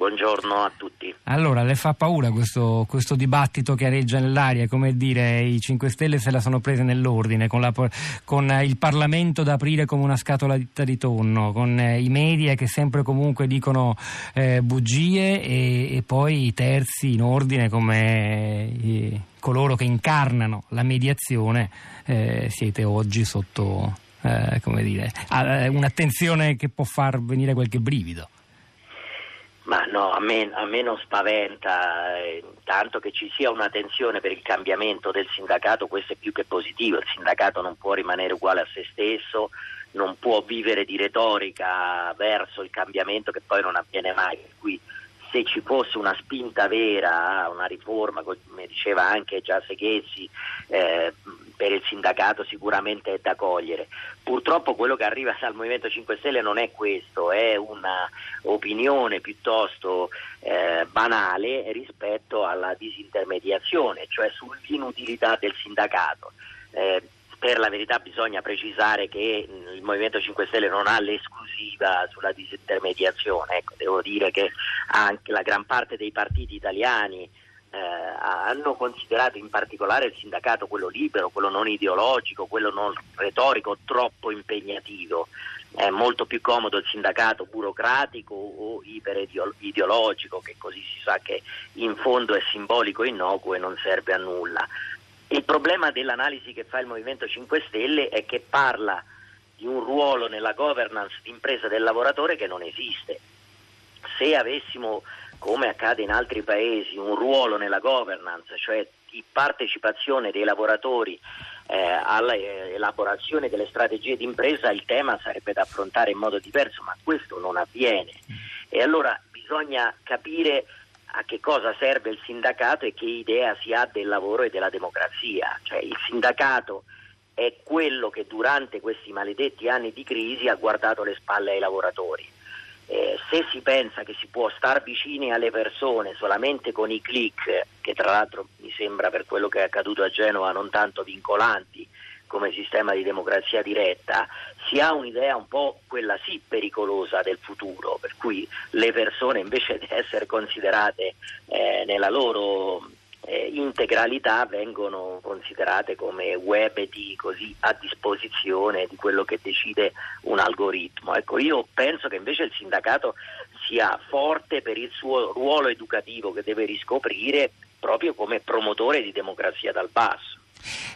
Buongiorno a tutti. Allora, le fa paura questo, questo, dibattito che areggia nell'aria? Come dire, i 5 Stelle se la sono prese nell'ordine, con, la, con il Parlamento da aprire come una scatola di tonno, con eh, i media che sempre comunque dicono eh, bugie e, e, poi i terzi in ordine come eh, coloro che incarnano la mediazione. Eh, siete oggi sotto, eh, come dire, un'attenzione che può far venire qualche brivido. Ma no, a me, a me non spaventa, eh, tanto che ci sia una tensione per il cambiamento del sindacato, questo è più che positivo, il sindacato non può rimanere uguale a se stesso, non può vivere di retorica verso il cambiamento che poi non avviene mai. Qui se ci fosse una spinta vera, una riforma, come diceva anche già Seghezzi, eh, per il sindacato sicuramente è da cogliere. Purtroppo quello che arriva dal Movimento 5 Stelle non è questo, è un'opinione piuttosto eh, banale rispetto alla disintermediazione, cioè sull'inutilità del sindacato. Eh, per la verità bisogna precisare che il Movimento 5 Stelle non ha l'esclusiva sulla disintermediazione, ecco, devo dire che anche la gran parte dei partiti italiani eh, hanno considerato in particolare il sindacato quello libero, quello non ideologico, quello non retorico troppo impegnativo. È molto più comodo il sindacato burocratico o iperideologico, che così si sa che in fondo è simbolico innocuo e non serve a nulla. Il problema dell'analisi che fa il Movimento 5 Stelle è che parla di un ruolo nella governance d'impresa del lavoratore che non esiste. Se avessimo come accade in altri paesi, un ruolo nella governance, cioè di partecipazione dei lavoratori eh, all'elaborazione delle strategie d'impresa, il tema sarebbe da affrontare in modo diverso, ma questo non avviene. E allora bisogna capire a che cosa serve il sindacato e che idea si ha del lavoro e della democrazia. Cioè, il sindacato è quello che durante questi maledetti anni di crisi ha guardato le spalle ai lavoratori eh, se si pensa che si può star vicini alle persone solamente con i click, che tra l'altro mi sembra per quello che è accaduto a Genova non tanto vincolanti come sistema di democrazia diretta, si ha un'idea un po' quella sì pericolosa del futuro, per cui le persone invece di essere considerate eh, nella loro eh, integralità vengono considerate come web di, così, a disposizione di quello che decide un algoritmo. Ecco, io penso che invece il sindacato sia forte per il suo ruolo educativo che deve riscoprire proprio come promotore di democrazia dal basso.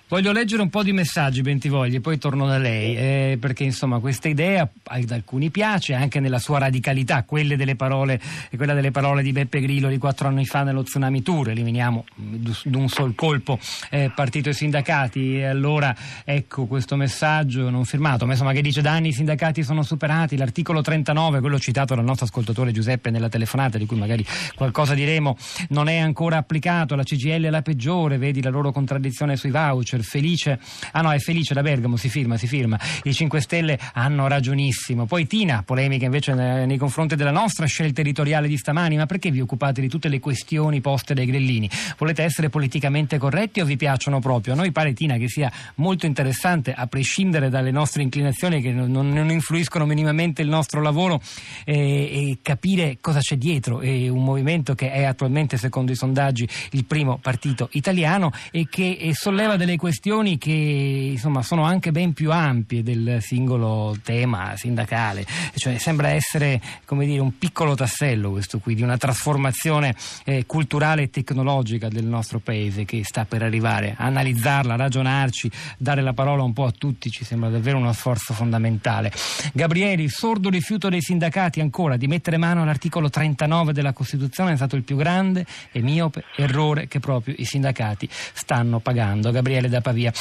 Voglio leggere un po' di messaggi, Bentivogli, e poi torno da lei, eh, perché insomma questa idea ad alcuni piace, anche nella sua radicalità, quelle delle parole, quella delle parole di Beppe Grillo di quattro anni fa nello Tsunami Tour, eliminiamo d'un sol colpo eh, partito e sindacati, e allora ecco questo messaggio non firmato, ma insomma che dice da anni i sindacati sono superati, l'articolo 39, quello citato dal nostro ascoltatore Giuseppe nella telefonata, di cui magari qualcosa diremo, non è ancora applicato, la CGL è la peggiore, vedi la loro contraddizione sui voucher, felice, ah no è felice da Bergamo, si firma, si firma, i 5 Stelle hanno ragionissimo, poi Tina, polemica invece nei confronti della nostra scelta editoriale di stamani, ma perché vi occupate di tutte le questioni poste dai grillini? Volete essere politicamente corretti o vi piacciono proprio? A noi pare Tina che sia molto interessante, a prescindere dalle nostre inclinazioni che non, non influiscono minimamente il nostro lavoro, eh, e capire cosa c'è dietro, è un movimento che è attualmente secondo i sondaggi il primo partito italiano e che è solleva solleva delle questioni che insomma, sono anche ben più ampie del singolo tema sindacale, cioè, sembra essere dire, un piccolo tassello questo qui di una trasformazione eh, culturale e tecnologica del nostro paese che sta per arrivare. Analizzarla, ragionarci, dare la parola un po' a tutti ci sembra davvero uno sforzo fondamentale. Gabrieli, sordo rifiuto dei sindacati ancora di mettere mano all'articolo 39 della Costituzione è stato il più grande e miope errore che proprio i sindacati stanno pagando. Gabriele da Pavia.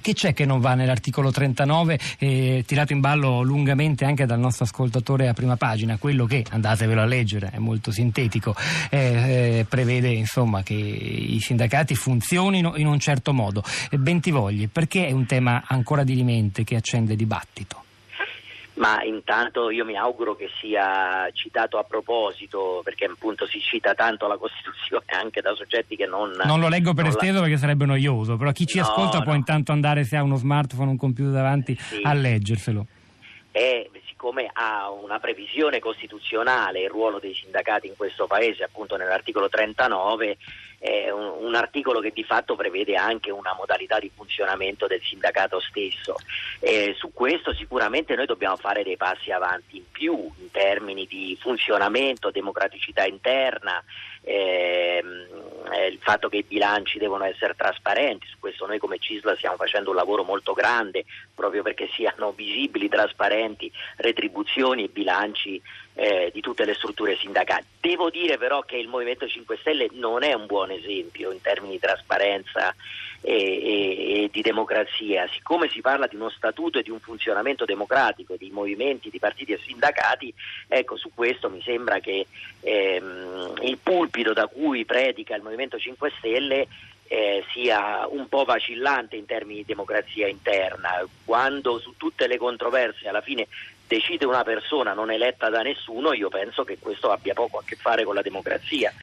Che c'è che non va nell'articolo 39, eh, tirato in ballo lungamente anche dal nostro ascoltatore a prima pagina, quello che, andatevelo a leggere, è molto sintetico, eh, eh, prevede insomma, che i sindacati funzionino in un certo modo. Bentivogli, perché è un tema ancora dirimente che accende dibattito? Ma intanto io mi auguro che sia citato a proposito, perché appunto si cita tanto la Costituzione anche da soggetti che non... Non lo leggo per esteso la... perché sarebbe noioso, però chi ci no, ascolta no. può intanto andare se ha uno smartphone o un computer davanti sì. a leggerselo. È siccome ha una previsione costituzionale il ruolo dei sindacati in questo paese, appunto nell'articolo 39, è un, un, articolo che di fatto prevede anche una modalità di funzionamento del sindacato stesso. Eh, su questo sicuramente noi dobbiamo fare dei passi avanti in più in termini di funzionamento, democraticità interna, ehm, eh, il fatto che i bilanci devono essere trasparenti, su questo noi come CISLA stiamo facendo un lavoro molto grande proprio perché siano visibili, trasparenti retribuzioni e bilanci eh, di tutte le strutture sindacali. Devo dire però che il Movimento 5 Stelle non è un buon esempio in termini di trasparenza e, e, e, di democrazia. Siccome si parla di uno statuto e di un funzionamento democratico di movimenti, di partiti e sindacati, ecco, su questo mi sembra che ehm, il pulpito da cui predica il Movimento 5 Stelle eh, sia un po' vacillante in termini di democrazia interna, quando su tutte le controversie alla fine decide una persona non eletta da nessuno, io penso che questo abbia poco a che fare con la democrazia.